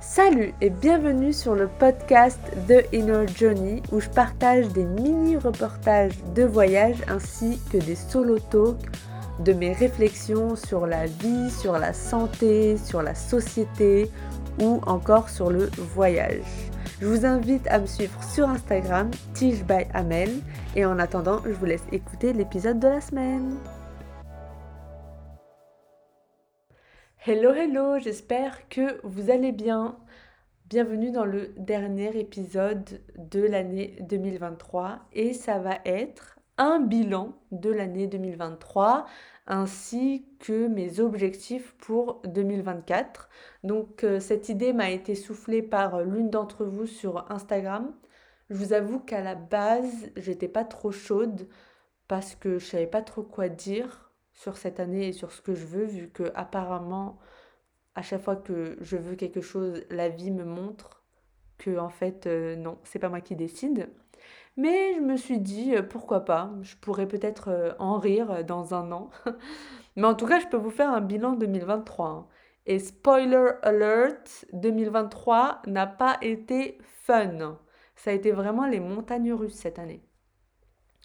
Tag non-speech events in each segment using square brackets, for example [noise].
Salut et bienvenue sur le podcast The Inner Journey où je partage des mini-reportages de voyage ainsi que des solo talks de mes réflexions sur la vie, sur la santé, sur la société ou encore sur le voyage. Je vous invite à me suivre sur Instagram, Tige et en attendant, je vous laisse écouter l'épisode de la semaine. Hello, hello, j'espère que vous allez bien. Bienvenue dans le dernier épisode de l'année 2023 et ça va être un bilan de l'année 2023 ainsi que mes objectifs pour 2024. Donc euh, cette idée m'a été soufflée par l'une d'entre vous sur Instagram. Je vous avoue qu'à la base, j'étais pas trop chaude parce que je savais pas trop quoi dire sur cette année et sur ce que je veux, vu que apparemment, à chaque fois que je veux quelque chose, la vie me montre que en fait, euh, non, c'est pas moi qui décide. Mais je me suis dit, euh, pourquoi pas, je pourrais peut-être euh, en rire dans un an. [laughs] Mais en tout cas, je peux vous faire un bilan 2023. Hein. Et spoiler alert, 2023 n'a pas été fun. Ça a été vraiment les montagnes russes cette année.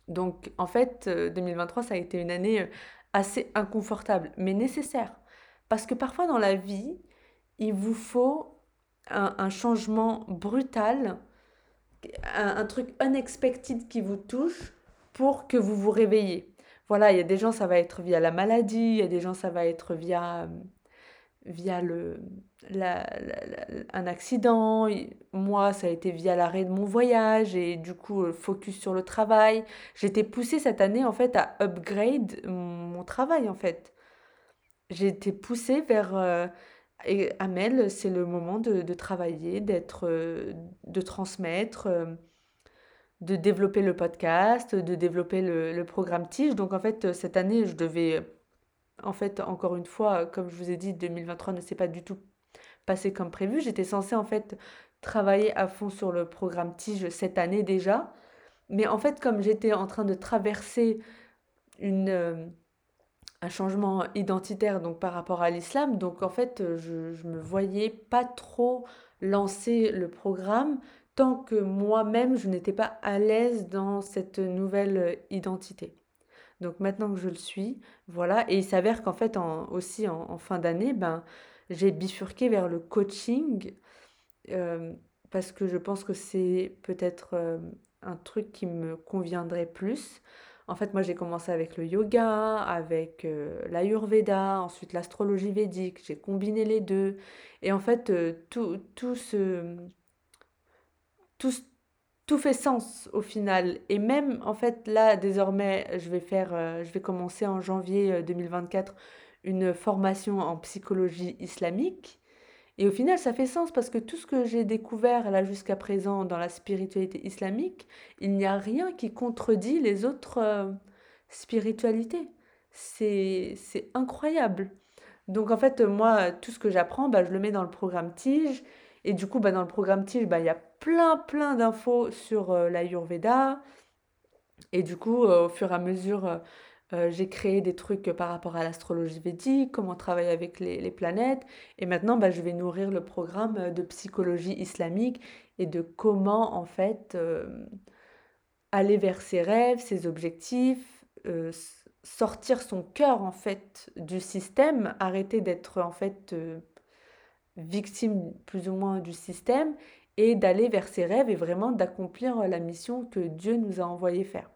Donc en fait, 2023, ça a été une année assez inconfortable, mais nécessaire. Parce que parfois dans la vie, il vous faut un, changement brutal, un, truc unexpected qui vous touche pour que vous vous réveillez. Voilà, il y a des gens, ça va être via la maladie, il y a des gens, ça va être via, via le, un accident. Moi, ça a été via l'arrêt de mon voyage et du coup, euh, focus sur le travail. Été poussée cette année en fait à upgrade travail en fait. J'ai été poussée vers euh, Amel, c'est le moment de, travailler, d'être, euh, de transmettre, de développer le podcast, de développer le, le programme Tige. Donc en fait, cette année, je devais en fait, encore une fois, comme je vous ai dit, 2023 ne s'est pas du tout passé comme prévu. J'étais censée en fait travailler à fond sur le programme Tige cette année déjà. Mais en fait, comme j'étais en train de traverser une, euh, un changement identitaire donc par rapport à l'islam, donc en fait, je, je me voyais pas trop lancer le programme tant que moi-même, je n'étais pas à l'aise dans cette nouvelle identité. Donc maintenant que je le suis, voilà. Et il s'avère qu'en fait, aussi en, fin d'année, ben, j'ai bifurqué vers le coaching euh, parce que je pense que c'est peut-être euh, un truc qui me conviendrait plus. En fait, moi, j'ai commencé avec le yoga, avec euh, l'ayurveda, ensuite l'astrologie védique. J'ai combiné les deux. Et en fait, tout, tout, ce, tout, tout fait sens au final. Et même, en fait, là, désormais, je vais faire, euh, je vais commencer en janvier 2024 euh, une formation en psychologie islamique. Et au final, ça fait sens parce que tout ce que j'ai découvert là jusqu'à présent dans la spiritualité islamique, il n'y a rien qui contredit les autres euh, spiritualités. C'est, incroyable. Donc en fait, moi, tout ce que j'apprends, bah, je le mets dans le programme Tige. Et du coup, bah, dans le programme Tige, bah, il y a plein, plein d'infos sur euh, l'Ayurveda. Et du coup, euh, au fur et à mesure, euh, j'ai créé des trucs par rapport à l'astrologie védique, comment travailler avec les, planètes. Et maintenant, bah, je vais nourrir le programme de psychologie islamique et de comment, en fait, aller vers ses rêves, ses objectifs, sortir son cœur, en fait, du système, arrêter d'être, en fait, victime plus ou moins du système et d'aller vers ses rêves et vraiment d'accomplir la mission que Dieu nous a envoyé faire.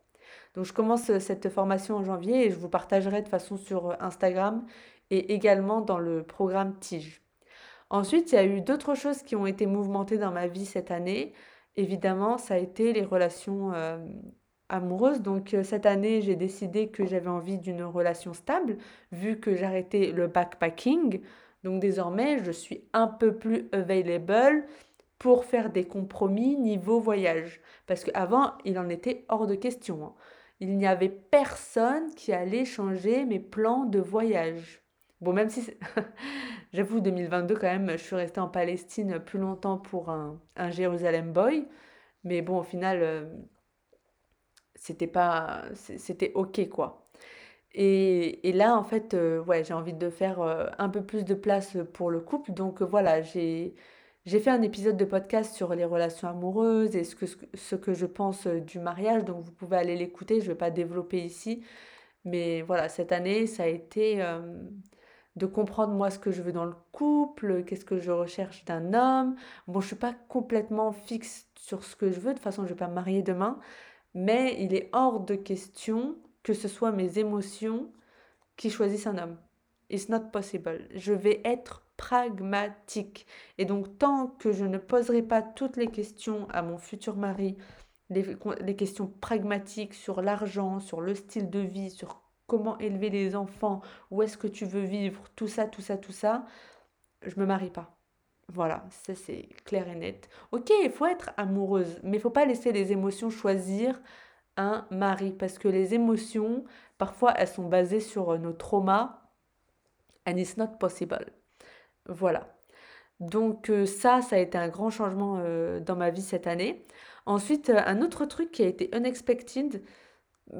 Donc je commence cette formation en janvier et je vous partagerai de façon sur Instagram et également dans le programme Tige. Ensuite, il y a eu d'autres choses qui ont été mouvementées dans ma vie cette année. Évidemment, ça a été les relations euh, amoureuses. Donc euh, cette année, j'ai décidé que j'avais envie d'une relation stable, vu que j'arrêtais le backpacking. Donc désormais, je suis un peu plus available pour faire des compromis niveau voyage. Parce qu'avant, il en était hors de question. Hein. Il n'y avait personne qui allait changer mes plans de voyage. Bon, même si, [laughs] j'avoue, 2022 quand même, je suis restée en Palestine plus longtemps pour un, un Jérusalem Boy. Mais bon, au final, euh, c'était pas, c'était ok quoi. Et, et, là, en fait, euh, ouais, j'ai envie de faire euh, un peu plus de place pour le couple. Donc voilà, j'ai j'ai fait un épisode de podcast sur les relations amoureuses et ce que, ce que je pense euh, du mariage, donc vous pouvez aller l'écouter, je ne vais pas développer ici. Mais voilà, cette année, ça a été euh, de comprendre moi ce que je veux dans le couple, qu'est-ce que je recherche d'un homme. Bon, je suis pas complètement fixe sur ce que je veux, de toute façon, je ne vais pas me marier demain, mais il est hors de question que ce soit mes émotions qui choisissent un homme. It's not possible. Je vais être pragmatique. Et donc, tant que je ne poserai pas toutes les questions à mon futur mari, les, questions pragmatiques sur l'argent, sur le style de vie, sur comment élever les enfants, où est-ce que tu veux vivre, tout ça, tout ça, tout ça, je me marie pas. Voilà, ça c'est clair et net. Ok, il faut être amoureuse, mais il faut pas laisser les émotions choisir un mari, parce que les émotions, parfois, elles sont basées sur nos traumas, and it's not possible. Voilà. Donc euh, ça, ça a été un grand changement euh, dans ma vie cette année. Ensuite, euh, un autre truc qui a été unexpected,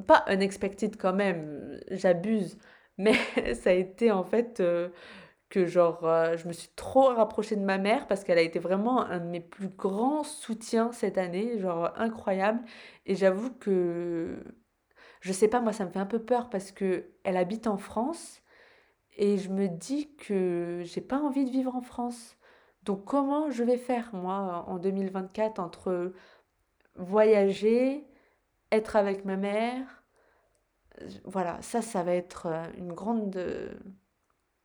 pas unexpected quand même, j'abuse, [laughs] mais ça a été en fait que genre je me suis trop rapprochée de ma mère parce qu'elle a été vraiment un de mes plus grands soutiens cette année, genre incroyable. Et j'avoue que je sais pas, moi ça me fait un peu peur parce que elle habite en France et je me dis que j'ai pas envie de vivre en France. Donc comment je vais faire moi en 2024 entre voyager, être avec ma mère? Voilà, ça ça va être euh, une grande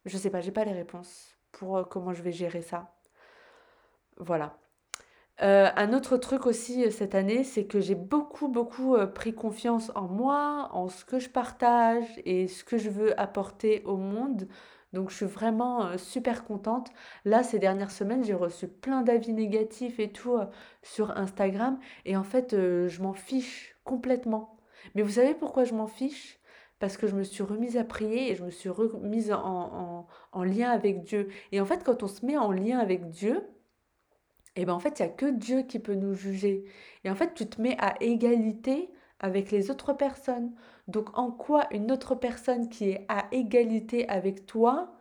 je sais pas, j'ai pas les réponses pour euh, comment je vais gérer ça. Voilà. Euh, un autre truc aussi euh, cette année, c'est que j'ai beaucoup, beaucoup euh, pris confiance en moi, en ce que je partage et ce que je veux apporter au monde. Donc je suis vraiment super contente. Là, ces dernières semaines, j'ai reçu plein d'avis négatifs et tout sur Instagram. Et en fait, je m'en fiche complètement. Mais vous savez pourquoi je m'en fiche? Parce que je me suis remise à prier et je me suis remise en, en lien avec Dieu. Et en fait, quand on se met en lien avec Dieu, et bien en fait, il n'y a que Dieu qui peut nous juger. Et en fait, tu te mets à égalité avec les autres personnes. Donc en quoi une autre personne qui est à égalité avec toi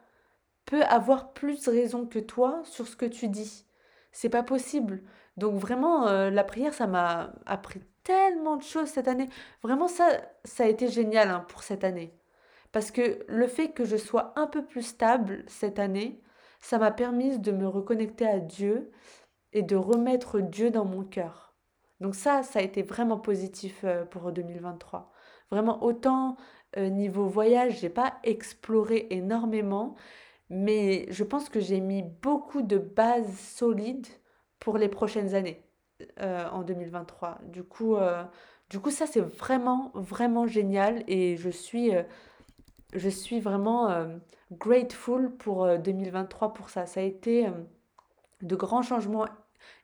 peut avoir plus raison que toi sur ce que tu dis? C'est pas possible. Donc vraiment, euh, la prière, ça m'a appris tellement de choses cette année. Vraiment, ça, ça a été génial hein, pour cette année. Parce que le fait que je sois un peu plus stable cette année, ça m'a permis de me reconnecter à Dieu, et de remettre Dieu dans mon cœur. Donc ça, ça a été vraiment positif euh, pour 2023. Vraiment, autant euh, niveau voyage, j'ai pas exploré énormément, mais je pense que j'ai mis beaucoup de bases solides pour les prochaines années euh, en 2023. Du coup, du coup ça c'est vraiment, vraiment génial et je suis, je suis vraiment grateful pour 2023 pour ça. Ça a été de grands changements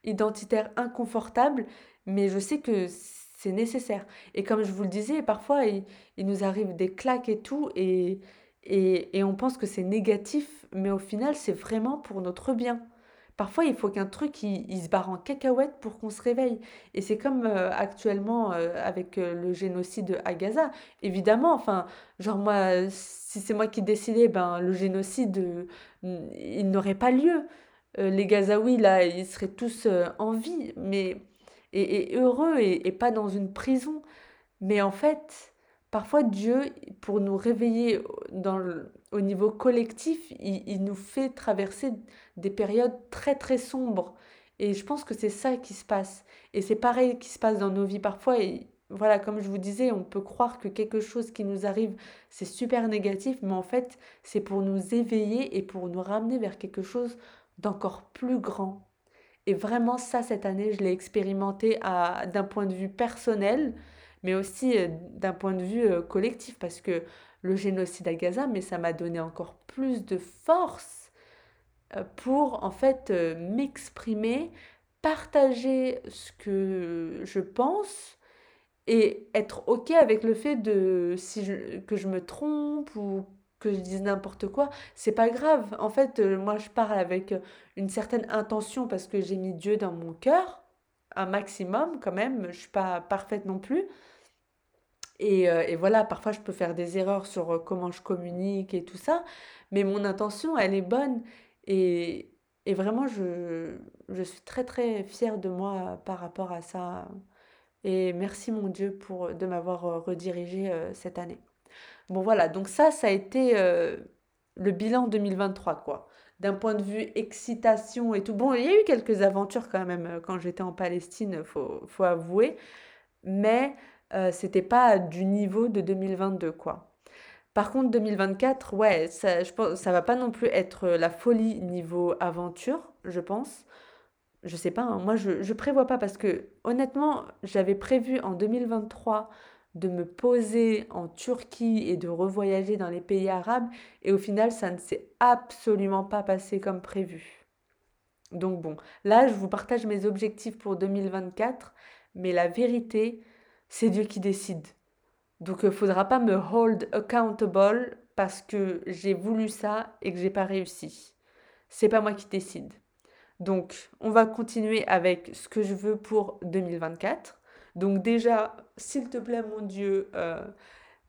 identitaire inconfortable, mais je sais que c'est nécessaire. Et comme je vous le disais, parfois il, nous arrive des claques et tout, et, et, on pense que c'est négatif, mais au final c'est vraiment pour notre bien. Parfois, il faut qu'un truc il, se barre en cacahuète pour qu'on se réveille. Et c'est comme euh, actuellement euh, avec euh, le génocide à Gaza. Évidemment, enfin, genre moi, si c'est moi qui décidais, ben le génocide, il n'aurait pas lieu. Euh, les Gazaouis, là, ils seraient tous euh, en vie, mais et, heureux et, pas dans une prison. Mais en fait, parfois Dieu, pour nous réveiller au niveau collectif, il, nous fait traverser des périodes très très sombres. Et je pense que c'est ça qui se passe. Et c'est pareil qui se passe dans nos vies parfois. Et voilà, comme je vous disais, on peut croire que quelque chose qui nous arrive, c'est super négatif, mais en fait, c'est pour nous éveiller et pour nous ramener vers quelque chose d'encore plus grand. Et vraiment ça, cette année, je l'ai expérimenté d'un point de vue personnel, mais aussi euh, d'un point de vue euh, collectif, parce que le génocide à Gaza, mais ça m'a donné encore plus de force euh, pour en fait m'exprimer, partager ce que je pense et être ok avec le fait de si que je me trompe ou que je dise n'importe quoi, c'est pas grave. En fait, euh, moi, je parle avec euh, une certaine intention parce que j'ai mis Dieu dans mon cœur, un maximum quand même. Je suis pas parfaite non plus. Et, euh, et, voilà, parfois je peux faire des erreurs sur comment je communique et tout ça, mais mon intention, elle est bonne. Et, Et vraiment, je, je suis très très fière de moi par rapport à ça. Et merci mon Dieu pour, de m'avoir redirigé euh, cette année. Bon voilà, donc ça, ça a été euh, le bilan 2023, quoi. D'un point de vue excitation et tout. Bon, il y a eu quelques aventures quand même quand j'étais en Palestine, faut, faut avouer. Mais c'était pas du niveau de 2022, quoi. Par contre, 2024, ouais, ça, je va pas non plus être la folie niveau aventure, je pense je sais pas, hein, moi je, je prévois pas parce que honnêtement, j'avais prévu en 2023 de me poser en Turquie et de revoyager dans les pays arabes et au final ça ne s'est absolument pas passé comme prévu. Donc bon, là je vous partage mes objectifs pour 2024, mais la vérité, c'est Dieu qui décide. Donc il ne faudra pas me hold accountable parce que j'ai voulu ça et que j'ai pas réussi. C'est pas moi qui décide. Donc, on va continuer avec ce que je veux pour 2024. Donc déjà, s'il te plaît, mon Dieu, euh,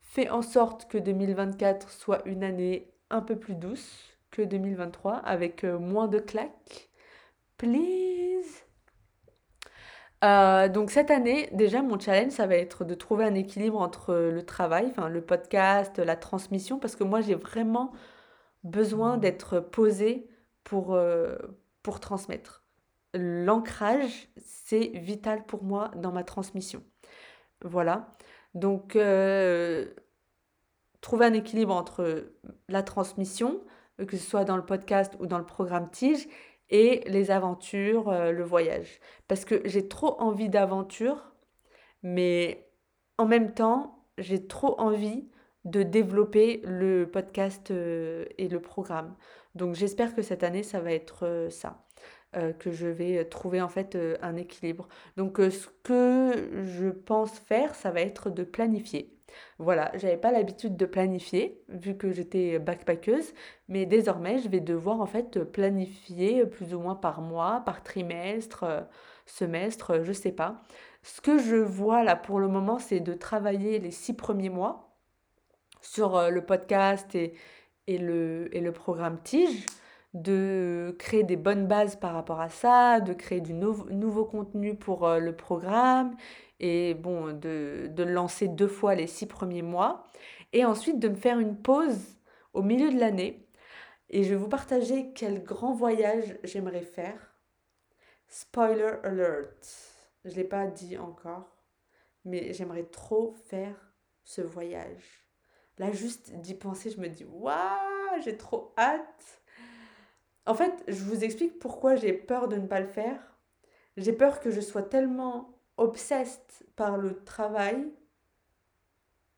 fais en sorte que 2024 soit une année un peu plus douce que 2023, avec euh, moins de claques. Please. Euh, donc cette année, déjà, mon challenge, ça va être de trouver un équilibre entre le travail, enfin le podcast, la transmission, parce que moi, j'ai vraiment besoin d'être posée pour, pour transmettre. L'ancrage, c'est vital pour moi dans ma transmission. Voilà. Donc, euh, trouver un équilibre entre la transmission, que ce soit dans le podcast ou dans le programme Tige, et les aventures, euh, le voyage. Parce que j'ai trop envie d'aventure, mais en même temps, j'ai trop envie de développer le podcast euh, et le programme. Donc j'espère que cette année, ça va être ça. Euh, que je vais trouver en fait un équilibre. Donc ce que je pense faire, ça va être de planifier. Voilà, j'avais pas l'habitude de planifier vu que j'étais backpackeuse, mais désormais je vais devoir en fait planifier plus ou moins par mois, par trimestre, semestre, je sais pas. Ce que je vois là pour le moment, c'est de travailler les six premiers mois sur euh, le podcast et, et, le, et le programme Tige, de créer des bonnes bases par rapport à ça, de créer du nouveau contenu pour euh, le programme et bon, de, de lancer deux fois les six premiers mois et ensuite de me faire une pause au milieu de l'année et je vais vous partager quel grand voyage j'aimerais faire. Spoiler alert, je ne l'ai pas dit encore, mais j'aimerais trop faire ce voyage. Là, juste d'y penser, je me dis, waouh, j'ai trop hâte. En fait, je vous explique pourquoi j'ai peur de ne pas le faire. J'ai peur que je sois tellement obsesse par le travail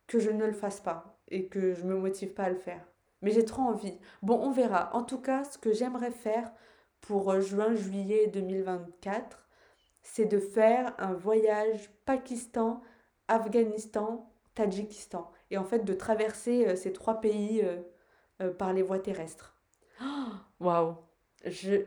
que je ne le fasse pas et que je me motive pas à le faire. Mais j'ai trop envie. Bon, on verra. En tout cas, ce que j'aimerais faire pour juin-juillet 2024, c'est de faire un voyage Pakistan, Afghanistan, Tadjikistan et en fait de traverser euh, ces trois pays euh, euh, par les voies terrestres. Waouh Je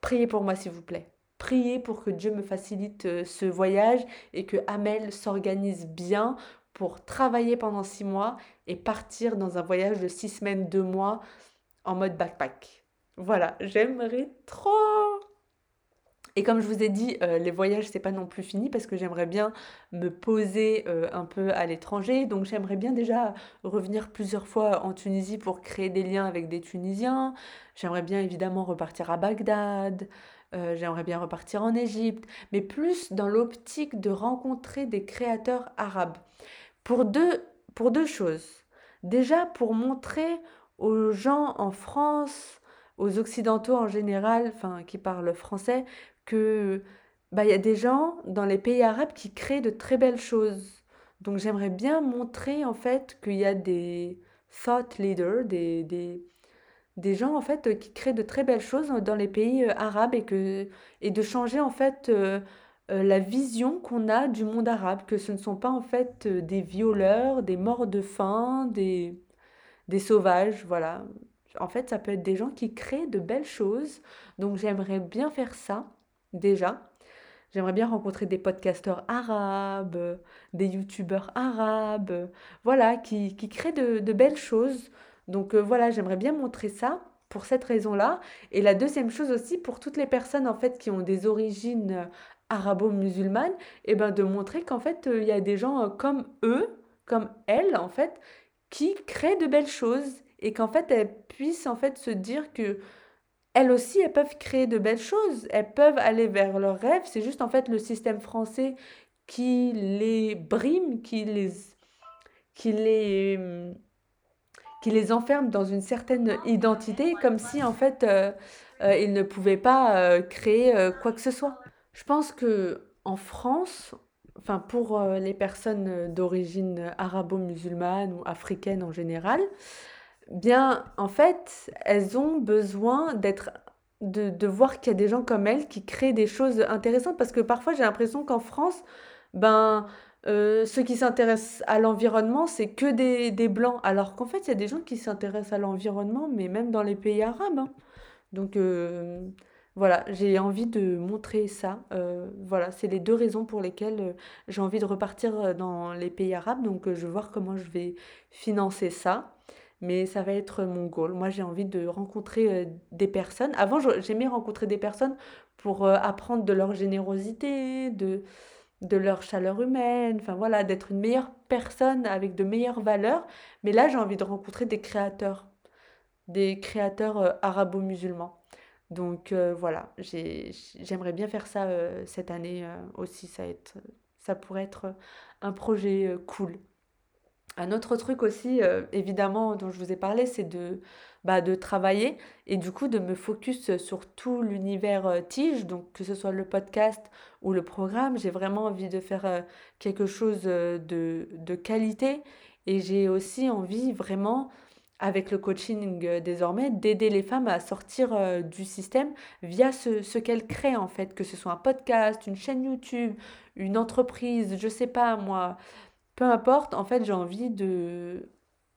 priez pour moi s'il vous plaît. Priez pour que Dieu me facilite ce voyage et que Amel s'organise bien pour travailler pendant six mois et partir dans un voyage de six semaines, deux mois en mode backpack. Voilà, j'aimerais trop et comme je vous ai dit, euh, les voyages, c'est pas non plus fini parce que j'aimerais bien me poser euh, un peu à l'étranger. Donc j'aimerais bien déjà revenir plusieurs fois en Tunisie pour créer des liens avec des Tunisiens. J'aimerais bien évidemment repartir à Bagdad. Euh, j'aimerais bien repartir en Égypte, mais plus dans l'optique de rencontrer des créateurs arabes. Pour deux, pour deux choses. Déjà pour montrer aux gens en France, aux Occidentaux en général, enfin qui parlent français, que bah, y a des gens dans les pays arabes qui créent de très belles choses. Donc j'aimerais bien montrer en fait qu'il y a des thought leaders, des, des, des, gens en fait qui créent de très belles choses dans les pays euh, arabes et, que, et de changer en fait euh, euh, la vision qu'on a du monde arabe, que ce ne sont pas en fait des violeurs, des morts de faim, des, des sauvages, voilà. En fait, ça peut être des gens qui créent de belles choses. Donc j'aimerais bien faire ça déjà. J'aimerais bien rencontrer des podcasteurs arabes, des youtubeurs arabes, voilà, qui, créent de, belles choses. Donc euh, voilà, j'aimerais bien montrer ça pour cette raison-là. Et la deuxième chose aussi, pour toutes les personnes en fait qui ont des origines euh, arabo-musulmanes, et eh ben de montrer qu'en fait euh, il y a des gens comme eux, comme elles en fait, qui créent de belles choses et qu'en fait elles puissent en fait se dire que elles aussi elles peuvent créer de belles choses, elles peuvent aller vers leurs rêves. C'est juste en fait le système français qui les brime, qui les qui les qui les enferme dans une certaine identité, comme si en fait euh, euh, ils ne pouvaient pas euh, créer quoi que ce soit. Je pense que en France, enfin pour les personnes d'origine arabo-musulmane ou africaine en général, bien en fait elles ont besoin d'être de, de voir qu'il y a des gens comme elles qui créent des choses intéressantes parce que parfois j'ai l'impression qu'en France, ben euh, ceux qui s'intéressent à l'environnement, c'est que des, des blancs. Alors qu'en fait, il y a des gens qui s'intéressent à l'environnement, mais même dans les pays arabes. hein. Donc euh, voilà, j'ai envie de montrer ça. Euh, voilà, c'est les deux raisons pour lesquelles j'ai envie de repartir dans les pays arabes. Donc je vais voir comment je vais financer ça. Mais ça va être mon goal. Moi, j'ai envie de rencontrer des personnes. Avant, j'aimais rencontrer des personnes pour apprendre de leur générosité, de leur chaleur humaine, enfin voilà, d'être une meilleure personne avec de meilleures valeurs. Mais là, j'ai envie de rencontrer des créateurs, des créateurs euh, arabo-musulmans. Donc euh, voilà, j'aimerais bien faire ça euh, cette année aussi. Ça pourrait être un projet cool. Un autre truc aussi, évidemment, dont je vous ai parlé, c'est de bah, de travailler et du coup de me focus sur tout l'univers euh, Tige, donc que ce soit le podcast ou le programme, j'ai vraiment envie de faire euh, quelque chose euh, de, de qualité. Et j'ai aussi envie vraiment avec le coaching désormais, d'aider les femmes à sortir du système via ce, ce qu'elles créent en fait, que ce soit un podcast, une chaîne YouTube, une entreprise, je sais pas moi, peu importe, en fait j'ai envie de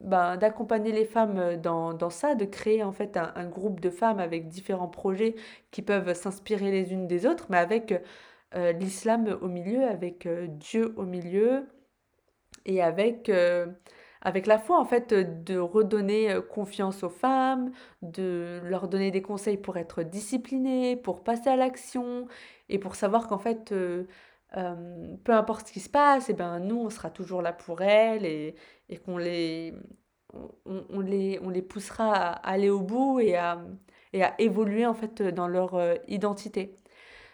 ben, d'accompagner les femmes euh, dans, ça, de créer en fait un, groupe de femmes avec différents projets qui peuvent s'inspirer les unes des autres, mais avec euh, l'islam au milieu, avec euh, Dieu au milieu et avec, avec la foi en fait de redonner confiance aux femmes, de leur donner des conseils pour être disciplinées, pour passer à l'action et pour savoir qu'en fait peu importe ce qui se passe, et ben, nous, on sera toujours là pour elles et, et qu'on les, on, les, on les poussera à aller au bout et à, et à évoluer en fait dans leur euh, identité.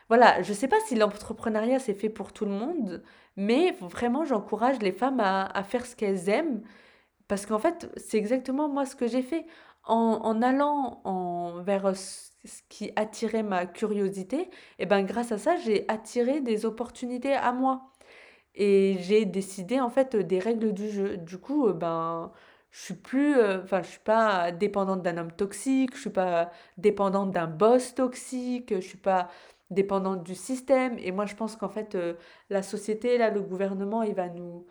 Voilà, je ne sais pas si l'entrepreneuriat c'est fait pour tout le monde, mais vraiment j'encourage les femmes à, à faire ce qu'elles aiment parce qu'en fait c'est exactement moi ce que j'ai fait en, allant en, vers ce qui attirait ma curiosité, et ben grâce à ça, j'ai attiré des opportunités à moi. Et j'ai décidé en fait des règles du jeu. Du coup, euh, ben je suis plus euh, enfin je suis pas dépendante d'un homme toxique, je suis pas dépendante d'un boss toxique, je suis pas dépendante du système et moi je pense qu'en fait euh, la société là le gouvernement il va nous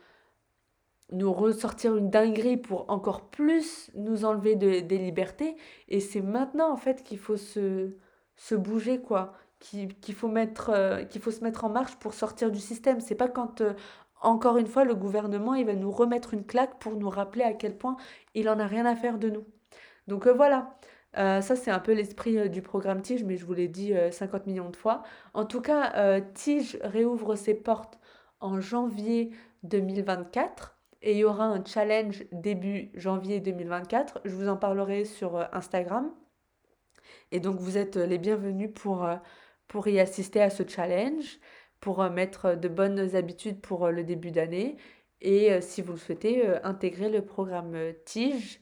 nous ressortir une dinguerie pour encore plus nous enlever de, des libertés. Et c'est maintenant, en fait, qu'il faut se, se bouger, quoi. Qu'il faut, mettre, euh, faut se mettre en marche pour sortir du système. C'est pas quand, euh, encore une fois, le gouvernement, il va nous remettre une claque pour nous rappeler à quel point il en a rien à faire de nous. Donc euh, voilà. ça, c'est un peu l'esprit du programme Tige, mais je vous l'ai dit 50 millions de fois. En tout cas, Tige réouvre ses portes en janvier 2024 et il y aura un challenge début janvier 2024. Je vous en parlerai sur euh, Instagram. Et donc vous êtes les bienvenus pour, euh, pour y assister à ce challenge, pour euh, mettre de bonnes habitudes pour le début d'année et si vous le souhaitez, intégrer le programme Tige.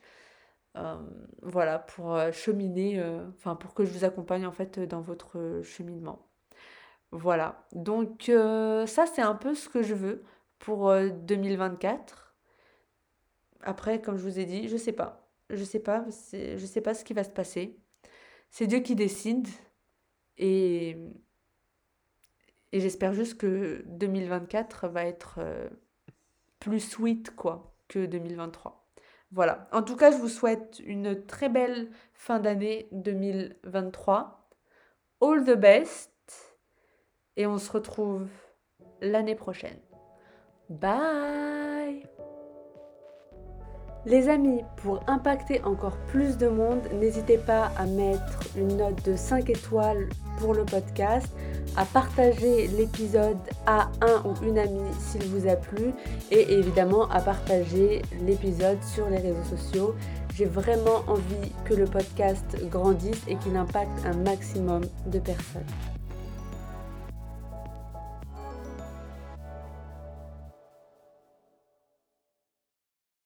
voilà, pour cheminer, enfin pour que je vous accompagne en fait dans votre cheminement. Voilà, donc ça c'est un peu ce que je veux pour 2024. Après, comme je vous ai dit, je sais pas. Je sais pas, je sais pas ce qui va se passer. C'est Dieu qui décide. Et, et j'espère juste que 2024 va être euh, plus sweet, quoi, que 2023. Voilà. En tout cas, je vous souhaite une très belle fin d'année 2023. All the best. Et on se retrouve l'année prochaine. Bye Les amis, pour impacter encore plus de monde, n'hésitez pas à mettre une note de 5 étoiles pour le podcast, à partager l'épisode à un ou une amie s'il vous a plu et évidemment à partager l'épisode sur les réseaux sociaux. J'ai vraiment envie que le podcast grandisse et qu'il impacte un maximum de personnes.